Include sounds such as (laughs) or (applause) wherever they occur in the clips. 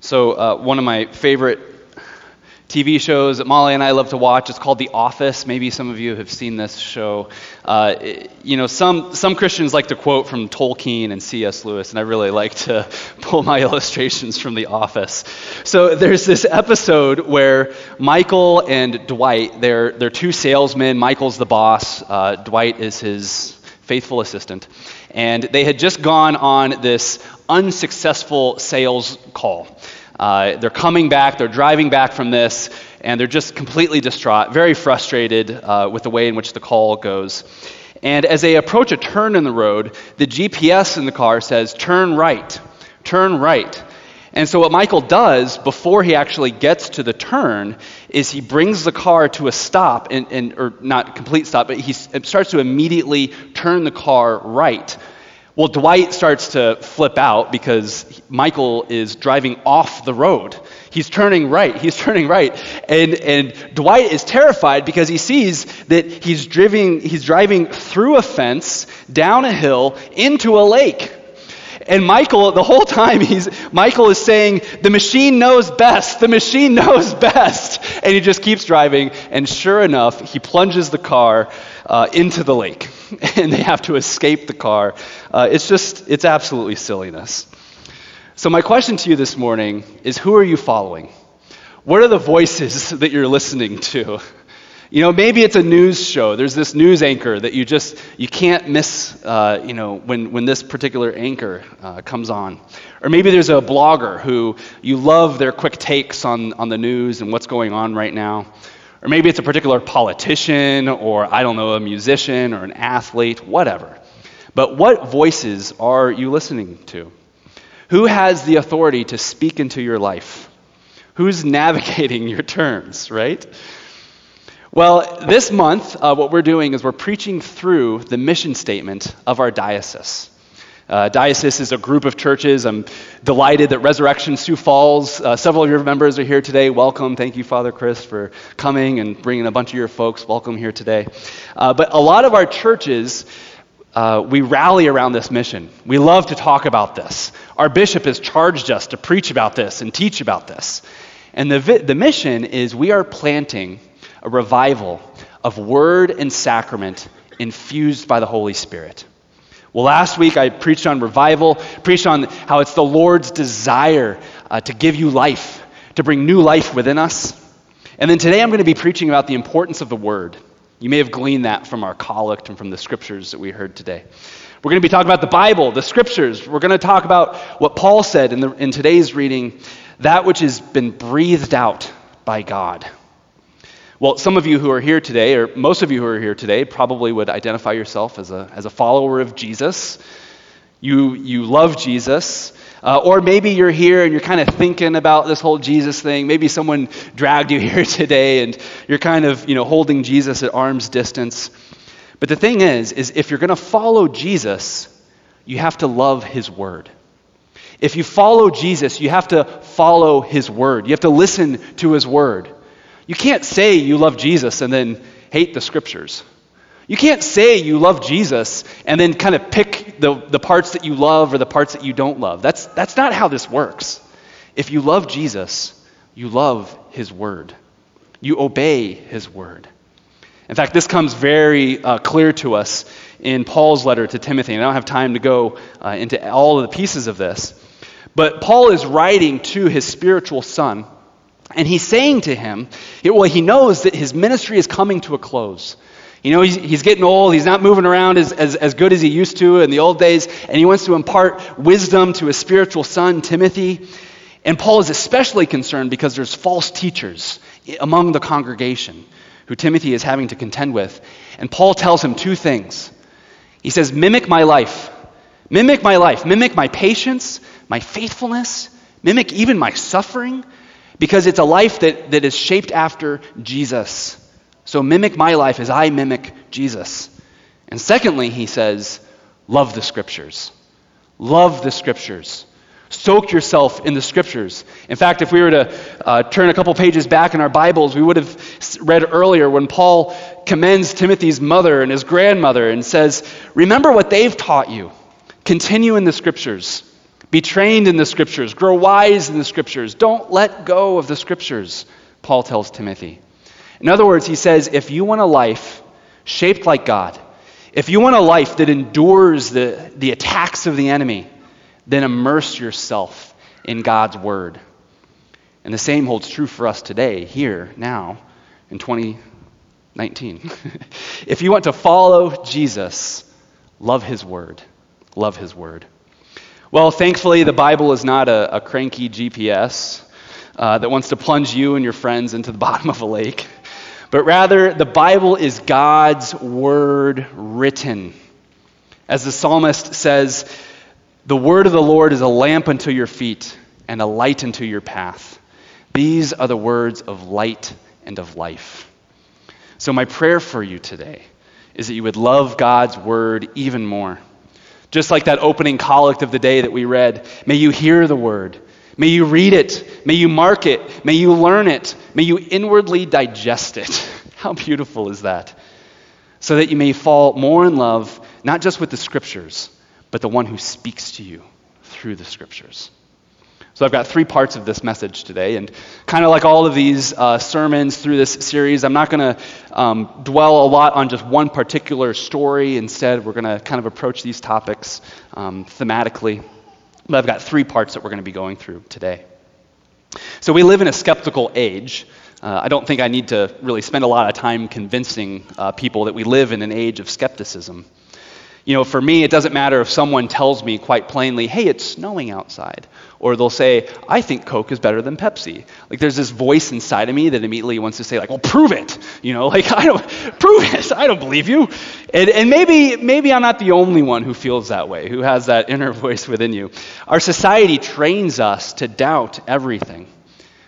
So, uh, one of my favorite TV shows that Molly and I love to watch is called The Office. Maybe some of you have seen this show. Uh, it- you know, some, some Christians like to quote from Tolkien and C.S. Lewis, and I really like to (laughs) pull my (laughs) illustrations from The Office. So, there's this episode where Michael and Dwight, they're, they're two salesmen. Michael's the boss, uh, Dwight is his faithful assistant. And they had just gone on this unsuccessful sales call. Uh, they're coming back, they're driving back from this, and they're just completely distraught, very frustrated uh, with the way in which the call goes. And as they approach a turn in the road, the GPS in the car says, Turn right, turn right. And so, what Michael does before he actually gets to the turn is he brings the car to a stop, and, and, or not complete stop, but he starts to immediately turn the car right. Well, Dwight starts to flip out because Michael is driving off the road. He's turning right. (laughs) He's turning right. And, and Dwight is terrified because he sees that he's driving, he's driving through a fence, down a hill, into a lake. And Michael, the whole (laughs) time, he's, Michael is saying, the machine knows best, the machine (laughs) knows best. And he just keeps driving, and sure enough, he plunges the car uh, into the lake. (laughs) And they have to escape the car. Uh, it's just, it's absolutely silliness. So, my question to you this morning is who are you following? What are the voices (laughs) that you're listening to? You know, maybe it's a news show. There's this news anchor that you just you can't miss. Uh, you know, when when this particular anchor uh, comes on, or maybe there's a blogger who you love their quick takes on on the news and what's going on right now. Or maybe it's a particular politician, or I don't know, a musician or an athlete, whatever. But what voices are you listening to? Who has the authority to speak into your life? Who's navigating your terms, right? Well, this month, uh, what we're doing is we're preaching through the mission statement of our diocese. Uh, diocese is a group of churches. I'm delighted that Resurrection Sioux Falls, uh, several of your members are here today. Welcome. Thank you, Father Chris, for coming and bringing a bunch of your folks. Welcome here today. Uh, but a lot of our churches, uh, we rally around this mission. We love to talk about this. Our bishop has charged us to preach about this and teach about this. And the, vi- the mission is we are planting a revival of word and sacrament infused by the Holy Spirit. Well, last week I preached on revival, preached on how it's the Lord's desire uh, to give you life, to bring new life within us. And then today I'm going to be preaching about the importance of the Word. You may have gleaned that from our collect and from the scriptures that we heard today. We're going to be talking about the Bible, the scriptures. We're going to talk about what Paul said in, the, in today's reading that which has been breathed out by God. Well, some of you who are here today, or most of you who are here today, probably would identify yourself as a, as a follower of Jesus. You, you love Jesus. Uh, or maybe you're here and you're kind of thinking about this whole Jesus thing. Maybe someone dragged you (laughs) here today and you're kind of, you know, holding Jesus at arm's distance. But the thing is, is if you're going to follow Jesus, you have to love his word. If you follow Jesus, you have to follow his word. You have to listen to his word. You can't say you love Jesus and then hate the scriptures. You can't say you love Jesus and then kind of pick the, the parts that you love or the parts that you don't love. That's, that's not how this works. If you love Jesus, you love his word, you obey his word. In fact, this comes very uh, clear to us in Paul's letter to Timothy. And I don't have time to go uh, into all of the pieces of this. But Paul is writing to his spiritual son, and he's saying to him, well, he knows that his ministry is coming to a close. You know, he's, he's getting old. He's not moving around as, as, as good as he used to in the old days. And he wants to impart wisdom to his spiritual son, Timothy. And Paul is especially concerned because there's false teachers among the congregation who Timothy is having to contend with. And Paul tells him two things. He says, Mimic my life. Mimic my life. Mimic my patience, my faithfulness, mimic even my suffering, because it's a life that, that is shaped after Jesus. So mimic my life as I mimic Jesus. And secondly, he says, love the scriptures. Love the scriptures. Soak yourself in the scriptures. In fact, if we were to uh, turn a couple pages back in our Bibles, we would have read earlier when Paul commends Timothy's mother and his grandmother and says, Remember what they've taught you. Continue in the scriptures. Be trained in the scriptures, grow wise in the scriptures. Don't let go of the scriptures, Paul tells Timothy. In other words, he says, if you want a life shaped like God, if you want a life that endures the, the attacks of the enemy, then immerse yourself in God's word. And the same holds true for us today, here, now, in 2019. (laughs) if you want to follow Jesus, love his word. Love his word. Well, thankfully, the Bible is not a, a cranky GPS uh, that wants to plunge you and your friends into the (laughs) bottom of a lake but rather the Bible is God's word written. As the psalmist says, the word of the Lord is a lamp unto your feet and a light unto your path. These are the words of light and of life. So, my prayer for you today is that you would love God's word even more. Just like that opening collect of the day that we read, may you hear the word May you read it. May you mark it. May you learn it. May you inwardly digest it. (laughs) How beautiful is that? So that you may fall more in love, not just with the scriptures, but the one who speaks to you through the scriptures. So I've got three parts of this message today, and kind of like all of these uh, sermons through this series, I'm not going to um, dwell a lot on just one particular story. Instead, we're going to kind of approach these topics um, thematically. But I've got three parts that we're going to be going through today. So we live in a skeptical age. Uh, I don't think I need to really spend a lot of time convincing uh, people that we live in an age of skepticism. You know, for me, it doesn't matter if someone tells me quite plainly, hey, it's snowing outside. Or they'll say, I think Coke is better than Pepsi. Like there's this voice inside of me that immediately wants to say, like, well, prove it. You know, (laughs) like I don't prove it. I don't believe you. And, and maybe maybe I'm not the only one who feels that way, who has that (laughs) inner voice within you. Our society trains us to doubt everything.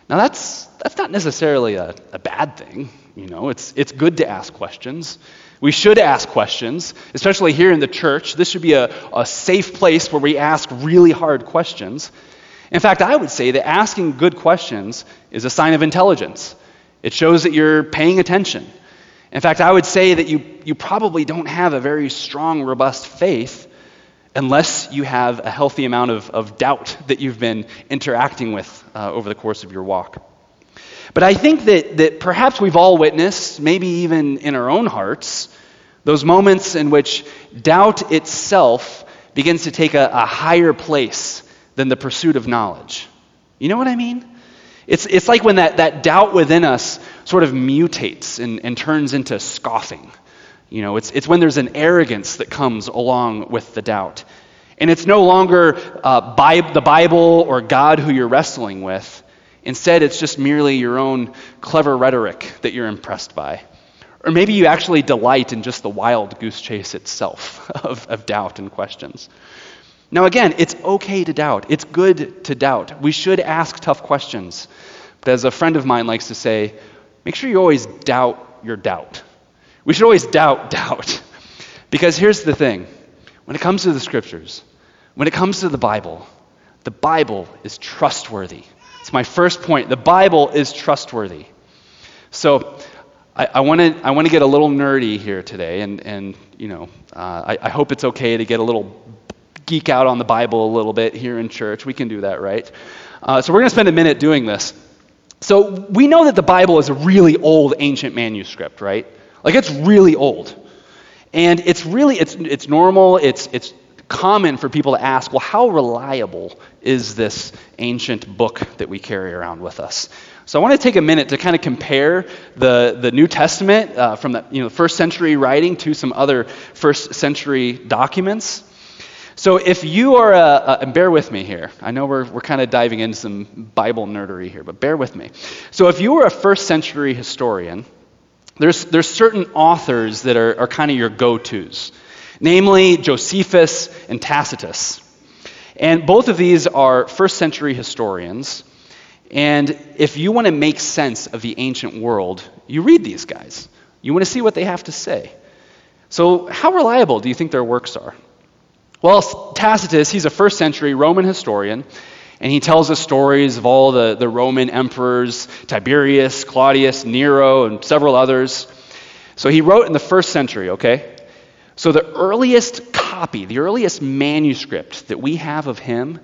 Now that's that's not necessarily a, a bad thing. You know, it's it's good to ask questions. We should ask questions, especially here in the church. This should be a, a safe place where we ask really hard questions. In fact, I would say that asking good questions is a sign of intelligence. It shows that you're paying attention. In fact, I would say that you, you probably don't have a very strong, robust faith unless you have a healthy amount of, of doubt that you've been interacting with uh, over the course of your walk. But I think that, that perhaps we've all witnessed, maybe even in our own hearts, those moments in which doubt itself begins to take a, a higher place than the pursuit of knowledge. You know what I mean? It's, it's like when that, that doubt within us sort of mutates and, and turns into scoffing. You know, it's, it's when there's an arrogance that comes along with the doubt. And it's no longer uh, Bi- the Bible or God who you're wrestling with. Instead, it's just merely your own clever rhetoric that you're impressed by. Or maybe you actually delight in just the wild goose chase itself (laughs) of, of doubt and questions. Now, again, it's okay to doubt. It's good to doubt. We should ask tough questions. But as a friend of mine likes to say, make sure you always doubt your doubt. We should always doubt (laughs) doubt. Because here's the thing when it comes to the scriptures, when it comes to the Bible, the Bible is trustworthy. It's my first point. The Bible is trustworthy. So I want to I want to get a little nerdy here today, and and you know uh, I, I hope it's okay to get a little geek out on the Bible a little bit here in church. We can do that, right? Uh, so we're going to spend a minute doing this. So we know that the Bible is a really old ancient manuscript, right? Like it's really old. And it's really it's it's normal, it's it's common for people to ask, well, how reliable is this ancient book that we carry around with us? So I want to take a minute to kind of compare the, the New Testament uh, from the you know, first century writing to some other first century documents. So if you are a, a, and bear with me here, I know we're, we're kind of diving into some Bible nerdery here, but bear with me. So if you were a first century historian, there's, there's certain authors that are, are kind of your go tos namely Josephus and Tacitus. And both of these are first century historians. And if you want to make sense of the ancient world, you read these guys. You want to see what they have to say. So, how reliable do you think their works are? Well, Tacitus, he's a first century Roman historian, and he tells us stories of all the, the Roman emperors Tiberius, Claudius, Nero, and several others. So, he wrote in the first century, okay? So, the earliest copy, the earliest manuscript that we have of him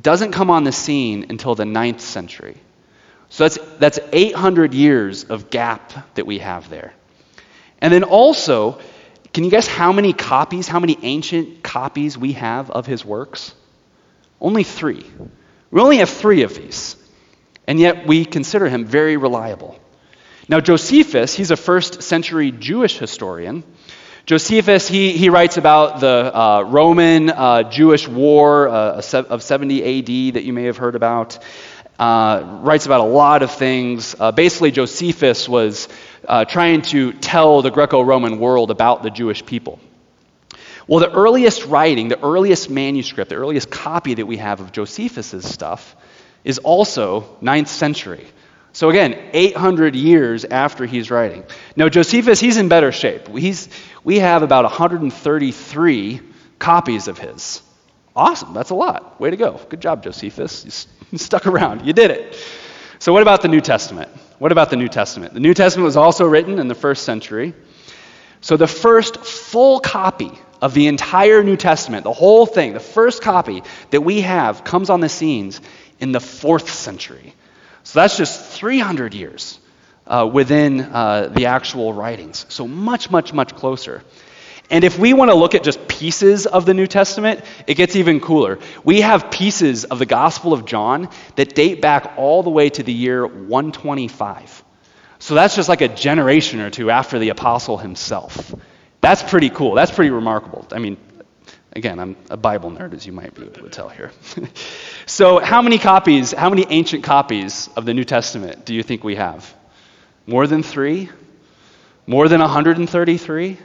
doesn't come on the scene until the ninth century. So that's, that's 800 years of gap that we have there. And then also, can you guess how many copies, how many ancient copies we have of his works? Only three. We only have three of these. And yet we consider him very reliable. Now, Josephus, he's a first century Jewish historian. Josephus, he, he writes about the uh, Roman uh, Jewish war uh, of 70 AD that you may have heard about. Uh, writes about a lot of things. Uh, basically, Josephus was uh, trying to tell the Greco Roman world about the Jewish people. Well, the earliest writing, the earliest manuscript, the earliest copy that we have of Josephus's stuff is also 9th century. So again, 800 years after he's writing. Now, Josephus, he's in better shape. He's, we have about 133 copies of his. Awesome, that's a lot. Way to go. Good job, Josephus. You stuck around. You did it. So, what about the New Testament? What about the New Testament? The New Testament was also written in the first century. So, the first full copy of the entire New Testament, the whole thing, the first copy that we have comes on the scenes in the fourth century. So that's just 300 years uh, within uh, the actual writings. So much, much, much closer. And if we want to look at just pieces of the New Testament, it gets even cooler. We have pieces of the Gospel of John that date back all the way to the year 125. So that's just like a generation or two after the apostle himself. That's pretty cool. That's pretty remarkable. I mean, Again, I'm a Bible nerd, as you might be able to tell here. (laughs) so, how many copies, how many ancient copies of the New Testament do you think we have? More than three? More than 133?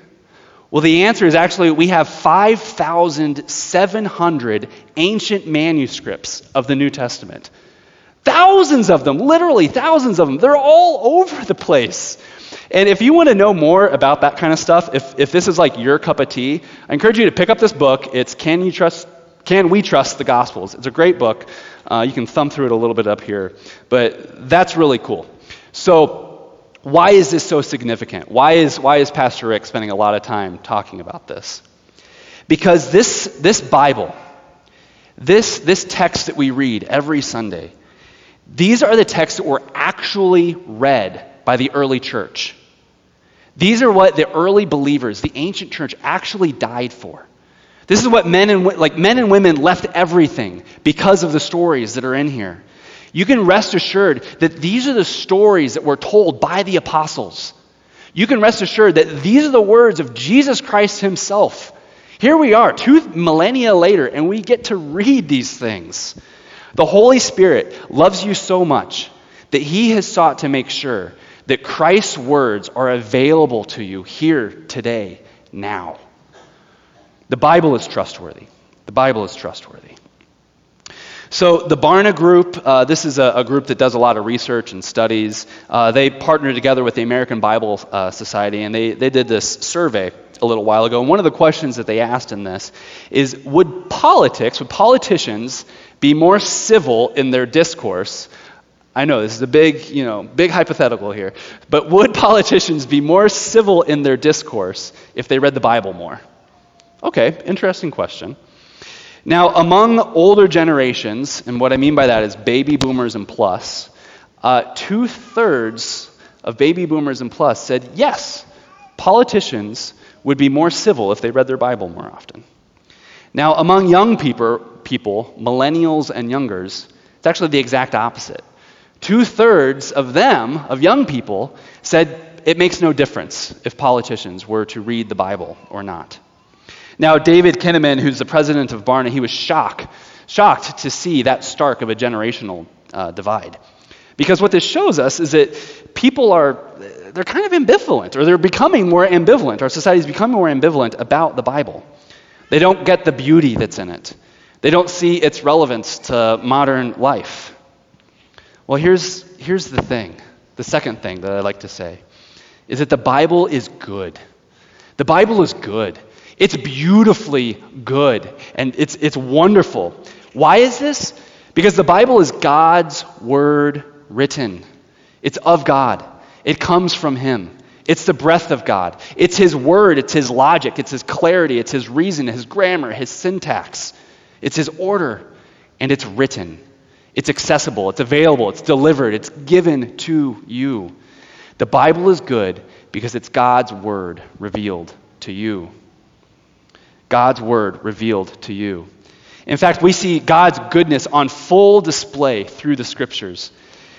Well, the answer is actually we have 5,700 ancient manuscripts of the New Testament. Thousands of them, literally thousands of them. They're all over the place. And if you want to know more about that kind of stuff, if, if this is like your cup of tea, I encourage you to pick up this book. It's Can You Trust Can We Trust the Gospels? It's a great book. Uh, you can thumb through it a little bit up here. But that's really cool. So why is this so significant? Why is, why is Pastor Rick spending a lot of time talking about this? Because this, this Bible, this, this text that we read every Sunday, these are the texts that were actually read by the early church. These are what the early believers, the ancient church, actually died for. This is what men and like men and women left everything because of the stories that are in here. You can rest assured that these are the stories that were told by the apostles. You can rest assured that these are the words of Jesus Christ himself. Here we are, two millennia later, and we get to read these things. The Holy Spirit loves you so much that he has sought to make sure that Christ's words are available to you here, today, now. The Bible is trustworthy. The Bible is trustworthy. So, the Barna Group, uh, this is a, a, group that does a lot of research and studies. Uh, they partnered together with the American Bible uh, Society, and they, they did this survey a little while ago. And one of the questions that they asked in this is Would politics, would politicians be more civil in their discourse I know this is a big, you know, big hypothetical here, but would (laughs) politicians be more civil in their discourse if they read the Bible more? Okay, interesting question. Now, among older generations, and what I mean by that is baby boomers and plus, uh, two thirds of baby boomers and plus said yes, politicians would be more civil if they read their Bible more often. Now, among young people, people millennials and youngers, it's actually the exact opposite. Two thirds of them, of young people, said it makes no difference if politicians were to read the Bible or not. Now, David Kinnaman, who's the president of Barna, he was shocked, shocked to see that stark of a generational uh, divide. Because what this shows us is that people are, they're kind of ambivalent, or they're becoming more ambivalent. Our society is becoming more ambivalent about the Bible. They don't get the beauty that's in it, they don't see its relevance to modern life. Well, here's, here's the thing the second thing that I like to say is that the Bible is good. The Bible is good. It's beautifully good and it's, it's wonderful. Why is this? Because the Bible is God's word written, it's of God, it comes from Him. It's the breath of God. It's His word, it's His logic, it's His clarity, it's His reason, His grammar, His syntax, it's His order. and it's written. It's accessible, it's available, it's delivered, it's given to you. The Bible is good because it's God's word revealed to you. God's word revealed to you. In fact, we see God's goodness on full display through the scriptures.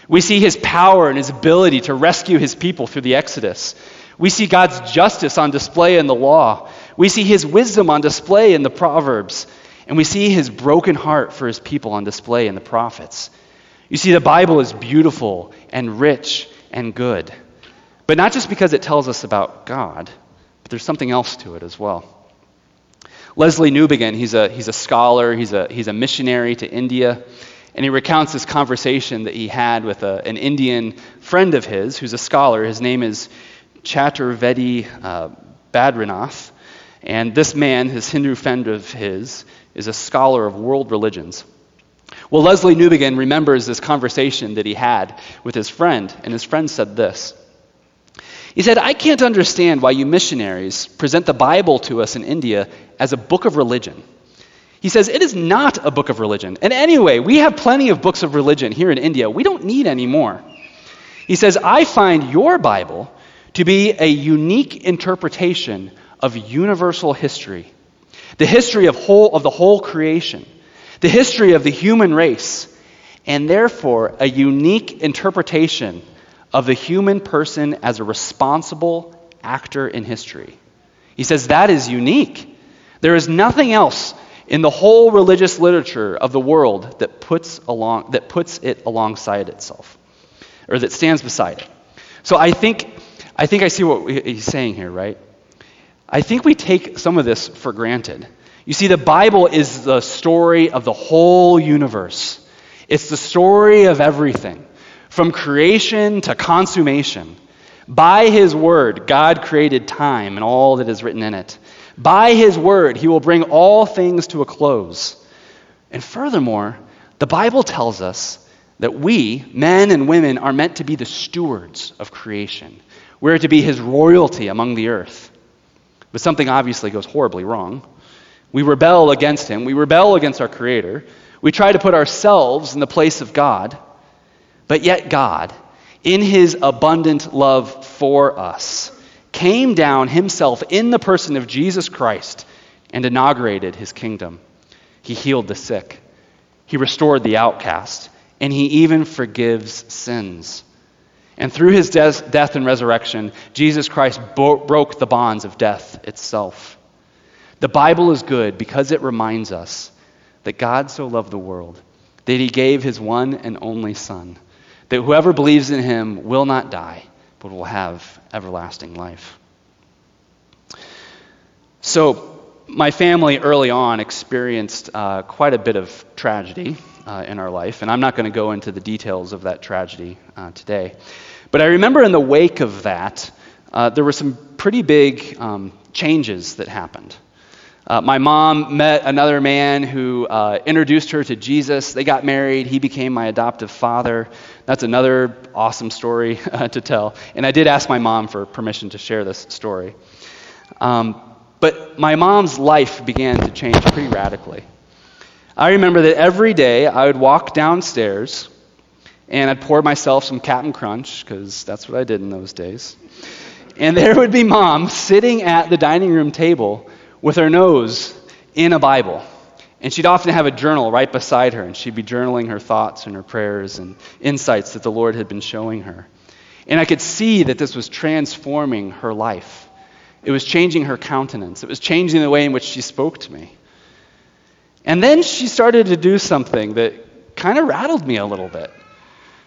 We see his power and his ability to rescue his people through the Exodus. We see God's justice on display in the law. We see his wisdom on display in the Proverbs. And we see his broken heart for his people on display in the prophets. You see, the Bible is beautiful and rich and good. But not just because it tells us about God, but there's something else to it as well. Lesslie Newbigin, he's a, he's a scholar, he's a, he's a missionary to India, and he recounts this conversation that he had with a, an Indian friend of his who's a scholar. His name is Chaturvedi uh, Badrinath. And this man, his Hindu friend of his, is a scholar of world religions. Well, Lesslie Newbigin remembers this conversation that he had with his friend, and his friend said this. He said, I can't understand why you missionaries present the Bible to us in India as a book of religion. He says, It is not a book of religion. And anyway, we have plenty of books of religion here in India. We don't need any more. He says, I find your Bible to be a unique interpretation of universal history, the history of, whole, of the whole creation, the history of the human race, and therefore a unique interpretation of the human person as a responsible actor in history. He says that is unique. There is nothing else in the whole religious literature of the world that puts, along, that puts it alongside itself, or that stands beside it. So I think, I think I see what he's saying here, right? I think we take some of this for granted. You see, the Bible is the story of the whole universe, it's the story of everything from creation to consummation. By his word, God created time and all that is written in it. By his word, he will bring all things to a close. And furthermore, the Bible tells us that we, men and women, are meant to be the stewards of creation. We're to be his royalty among the earth. But something obviously goes horribly wrong. We rebel against him, we rebel against our Creator. We try to put ourselves in the place of God. But yet, God, in his abundant love for us, came down himself in the person of Jesus Christ and inaugurated his kingdom. He healed the sick, he restored the outcast, and he even forgives sins. And through his de- death and resurrection, Jesus Christ bo- broke the bonds of death itself. The Bible is good because it reminds us that God so loved the world that he gave his one and only Son that whoever believes in him will not die, but will have everlasting life. So, my family early on experienced uh, quite a bit of tragedy uh, in our life, and I'm not going to go into the details of that tragedy uh, today. But I remember in the wake of that, uh, there were some pretty big um, changes that happened. Uh, my mom met another man who uh, introduced her to Jesus. They got married. He became my adoptive father. That's another awesome story (laughs) uh, to tell. And I did ask my mom for permission to share this story. Um, but my mom's life began to change pretty radically. I remember that every day I would walk downstairs and I'd pour myself some Captain Crunch, because that's what I did in those days. And there would be mom sitting at the dining room table with her nose in a Bible. And she'd often have a journal right beside her, and she'd be journaling her thoughts and her prayers and insights that the Lord had been showing her. And I could see that this was transforming her life. It was changing her countenance, it was changing the way in which she spoke to me. And then she started to do something that kind of rattled me a little bit.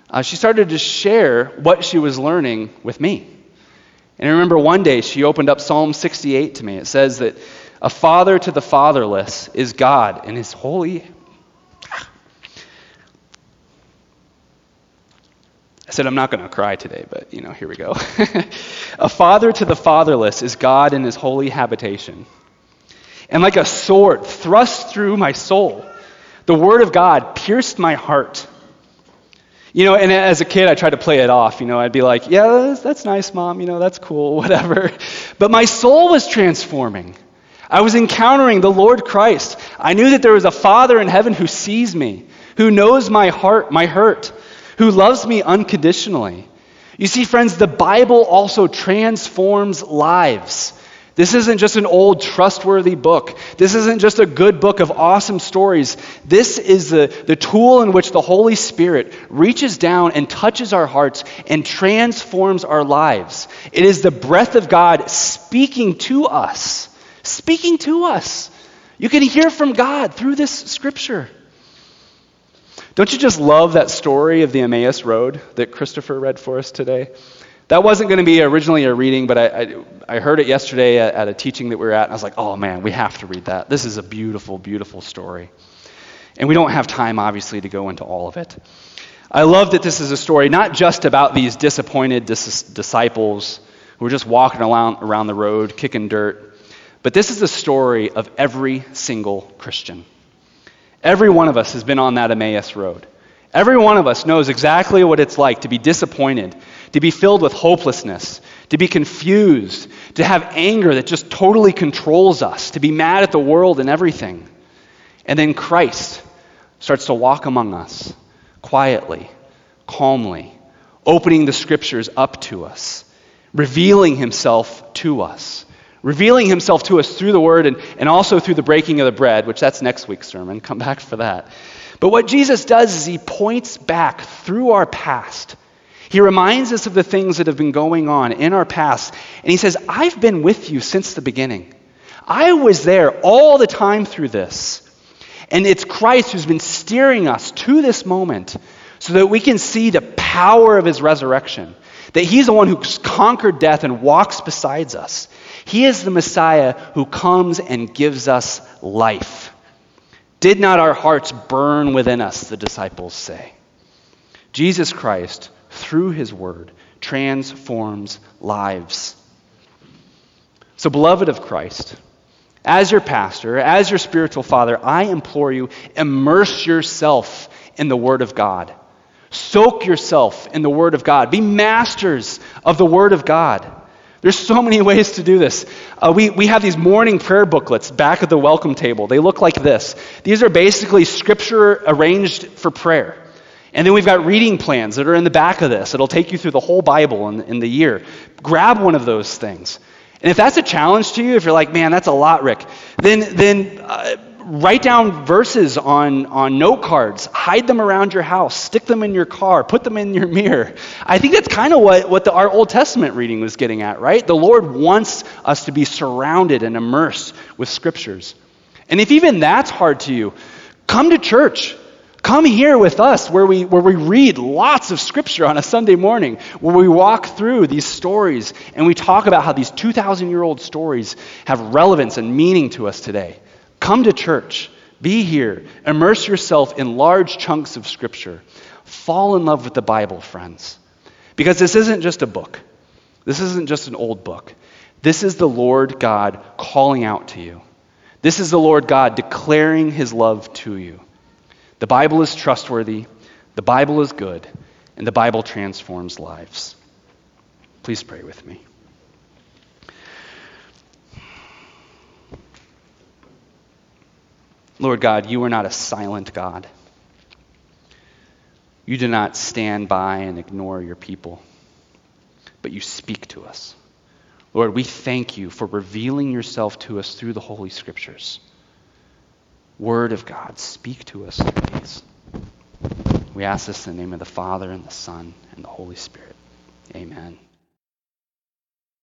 Uh, she started to share what she was learning with me. And I remember one day she opened up Psalm 68 to me. It says that a father to the fatherless is God and his holy. I said, I'm not going to cry today, but you know, here we go. (laughs) a father to the fatherless is God in his holy habitation. And like a sword thrust through my soul, the word of God pierced my heart. You know, and as a kid, I tried to play it off. You know, I'd be like, yeah, that's, that's nice, mom. You know, that's cool, (laughs) whatever. But my soul was transforming. I was encountering the Lord Christ. I knew that there was a Father in heaven who sees me, who knows my heart, my hurt, who loves me unconditionally. You see, friends, the Bible also transforms lives. This isn't just an old, trustworthy book. This isn't just a good book of awesome stories. This is the, the tool in which the Holy Spirit reaches down and touches our hearts and transforms our lives. It is the breath of God speaking to us. Speaking to us. You can hear from God through this scripture. Don't you just love that story of the Emmaus Road that Christopher read for us today? That wasn't going to be originally a reading, but I, I, I heard it yesterday at, at, a teaching that we were at, and I was like, oh man, we have to read that. This is a beautiful, beautiful story. And we don't have time, obviously, to go into all of it. I love that this is a story not just about these disappointed dis- disciples who are just walking around, around the road, kicking dirt, but this is the story of every single Christian. Every one of us has been on that Emmaus road. Every one of us knows exactly what it's like to be disappointed, to be filled with hopelessness, to be confused, to have anger that just totally controls us, to be mad at the world and everything. And then Christ starts to walk among us quietly, calmly, opening the scriptures up to us, revealing himself to us, revealing himself to us through the word and, and also through the breaking of the bread, which that's next week's sermon. Come back for that. But what Jesus does is he points back through our past. He reminds us of the things that have been going on in our past. And he says, I've been with you since the beginning. I was there all the time through this. And it's Christ who's been steering us to this moment so that we can see the power of his resurrection. That he's the one who's conquered death and walks beside us. He is the Messiah who comes and gives us life. Did not our hearts burn within us, the disciples say? Jesus Christ, through his word, transforms lives. So, beloved of Christ, as your pastor, as your spiritual father, I implore you, immerse yourself in the Word of God. Soak yourself in the Word of God. Be masters of the Word of God. There's so many ways to do this. Uh, we, we have these morning prayer booklets back at the welcome table. They look like this. These are basically scripture arranged for prayer. And then we've got reading plans that are in the back of this. It'll take you through the whole Bible in, in the year. Grab one of those things. And if that's a challenge to you, if you're like, man, that's a lot, Rick, then, then uh, write down verses on, on note cards, hide them around your house, stick them in your car, put them in your mirror. I think that's kind of what, what the, our Old Testament reading was getting at, right? The Lord wants us to be surrounded and immersed with scriptures. And if even that's hard to you, come to church. Come here with us where we, where we read lots of scripture on a Sunday morning, where we walk through these stories and we talk about how these 2,000 year old stories have relevance and meaning to us today. Come to church. Be here. Immerse yourself in large chunks of Scripture. Fall in love with the Bible, friends. Because this isn't just a book, this isn't just an old book. This is the Lord God calling out to you. This is the Lord God declaring his love to you. The Bible is trustworthy, the Bible is good, and the Bible transforms lives. Please pray with me. Lord God, you are not a silent God. You do not stand by and ignore your people, but you speak to us. Lord, we thank you for revealing yourself to us through the Holy Scriptures. Word of God, speak to us these. We ask this in the name of the Father, and the Son, and the Holy Spirit. Amen.